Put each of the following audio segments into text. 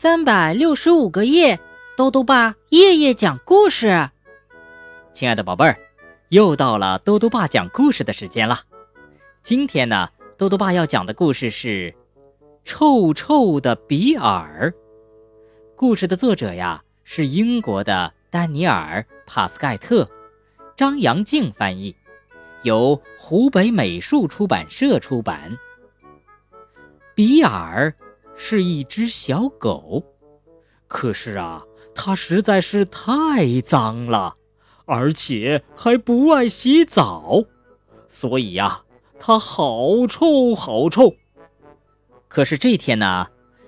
三百六十五个夜，豆豆爸夜夜讲故事。亲爱的宝贝儿，又到了豆豆爸讲故事的时间了。今天呢，豆豆爸要讲的故事是《臭臭的比尔》。故事的作者呀是英国的丹尼尔·帕斯盖特，张阳静翻译，由湖北美术出版社出版。比尔。是一只小狗，可是啊，它实在是太脏了，而且还不爱洗澡，所以呀，它好臭好臭。可是这天呢，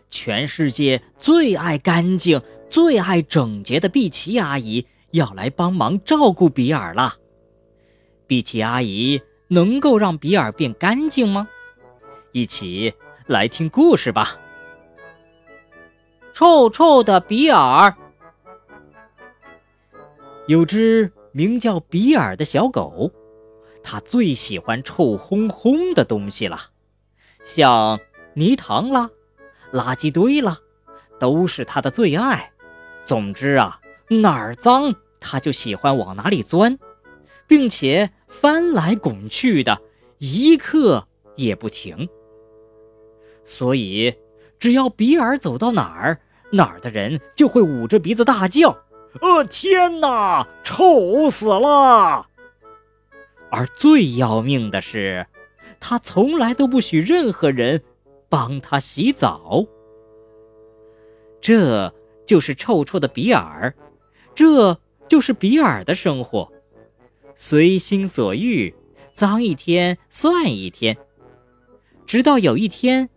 全世界最爱干净、最爱整洁的碧琪阿姨要来帮忙照顾比尔了。碧琪阿姨能够让比尔变干净吗？一起来听故事吧。臭臭的比尔，有只名叫比尔的小狗，它最喜欢臭烘烘的东西了，像泥塘啦、垃圾堆啦，都是它的最爱。总之啊，哪儿脏它就喜欢往哪里钻，并且翻来滚去的，一刻也不停。所以，只要比尔走到哪儿，哪儿的人就会捂着鼻子大叫：“呃，天哪，臭死了！”而最要命的是，他从来都不许任何人帮他洗澡。这就是臭臭的比尔，这就是比尔的生活，随心所欲，脏一天算一天。直到有一天，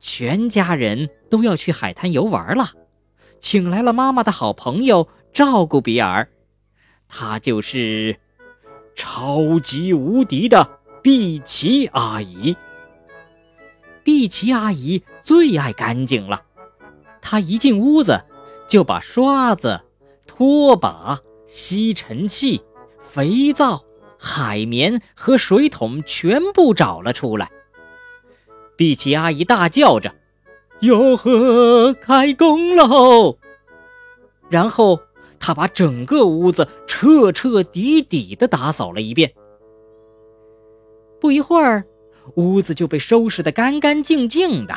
全家人。都要去海滩游玩了，请来了妈妈的好朋友照顾比尔，她就是超级无敌的碧琪阿姨。碧琪阿姨最爱干净了，她一进屋子就把刷子、拖把、吸尘器、肥皂、海绵和水桶全部找了出来。碧琪阿姨大叫着。哟呵，开工喽！然后他把整个屋子彻彻底底的打扫了一遍。不一会儿，屋子就被收拾得干干净净的，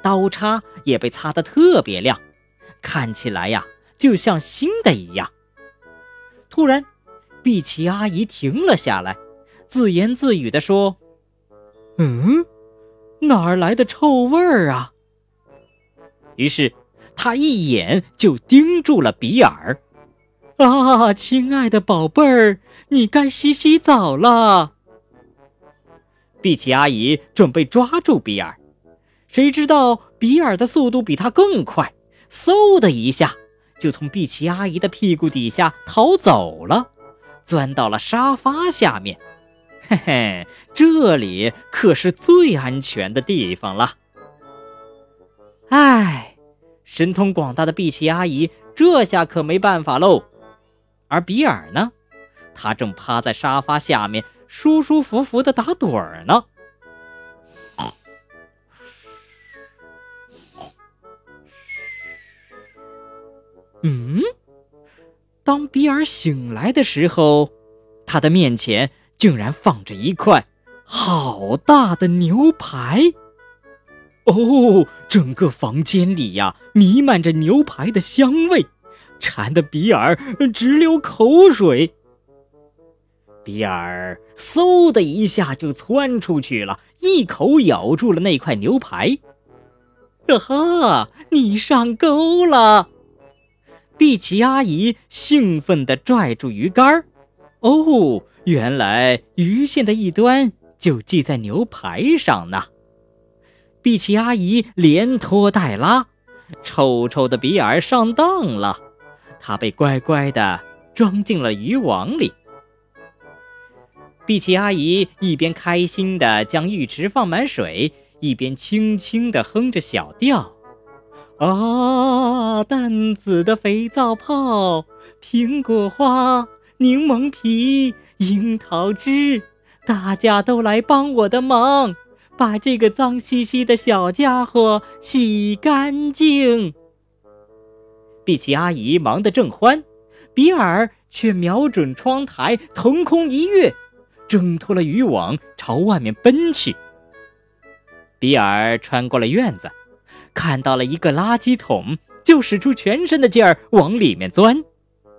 刀叉也被擦得特别亮，看起来呀，就像新的一样。突然，碧琪阿姨停了下来，自言自语地说：“嗯，哪儿来的臭味儿啊？”于是，他一眼就盯住了比尔。啊，亲爱的宝贝儿，你该洗洗澡了。碧琪阿姨准备抓住比尔，谁知道比尔的速度比他更快，嗖的一下就从碧琪阿姨的屁股底下逃走了，钻到了沙发下面。嘿嘿，这里可是最安全的地方了。唉，神通广大的碧琪阿姨这下可没办法喽。而比尔呢，他正趴在沙发下面，舒舒服服的打盹儿呢。嗯，当比尔醒来的时候，他的面前竟然放着一块好大的牛排。哦，整个房间里呀，弥漫着牛排的香味，馋得比尔直流口水。比尔嗖的一下就窜出去了，一口咬住了那块牛排。哈哈，你上钩了！碧琪阿姨兴奋地拽住鱼竿哦，原来鱼线的一端就系在牛排上呢。碧琪阿姨连拖带拉，臭臭的比尔上当了，他被乖乖地装进了渔网里。碧琪阿姨一边开心地将浴池放满水，一边轻轻地哼着小调：“啊，淡紫的肥皂泡，苹果花，柠檬皮，樱桃汁，大家都来帮我的忙。”把这个脏兮兮的小家伙洗干净。碧琪阿姨忙得正欢，比尔却瞄准窗台，腾空一跃，挣脱了渔网，朝外面奔去。比尔穿过了院子，看到了一个垃圾桶，就使出全身的劲儿往里面钻。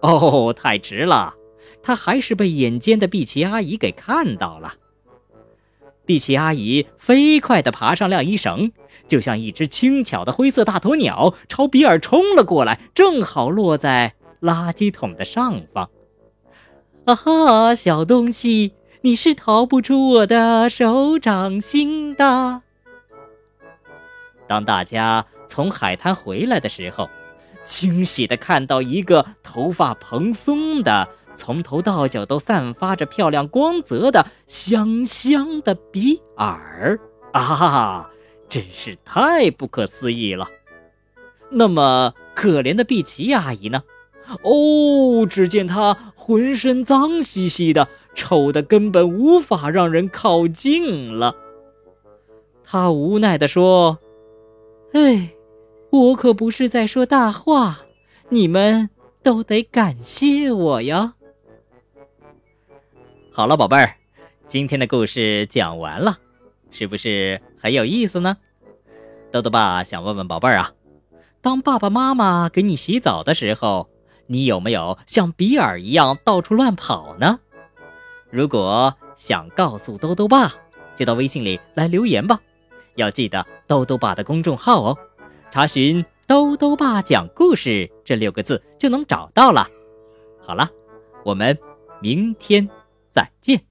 哦，太迟了，他还是被眼尖的碧琪阿姨给看到了。碧琪阿姨飞快地爬上晾衣绳，就像一只轻巧的灰色大鸵鸟，朝比尔冲了过来，正好落在垃圾桶的上方。啊哈，小东西，你是逃不出我的手掌心的。当大家从海滩回来的时候，惊喜地看到一个头发蓬松的。从头到脚都散发着漂亮光泽的香香的比尔啊，真是太不可思议了。那么可怜的碧琪阿姨呢？哦，只见她浑身脏兮兮的，丑的根本无法让人靠近了。她无奈地说：“哎，我可不是在说大话，你们都得感谢我呀。”好了，宝贝儿，今天的故事讲完了，是不是很有意思呢？豆豆爸想问问宝贝儿啊，当爸爸妈妈给你洗澡的时候，你有没有像比尔一样到处乱跑呢？如果想告诉豆豆爸，就到微信里来留言吧，要记得豆豆爸的公众号哦，查询“兜兜爸讲故事”这六个字就能找到了。好了，我们明天。再见。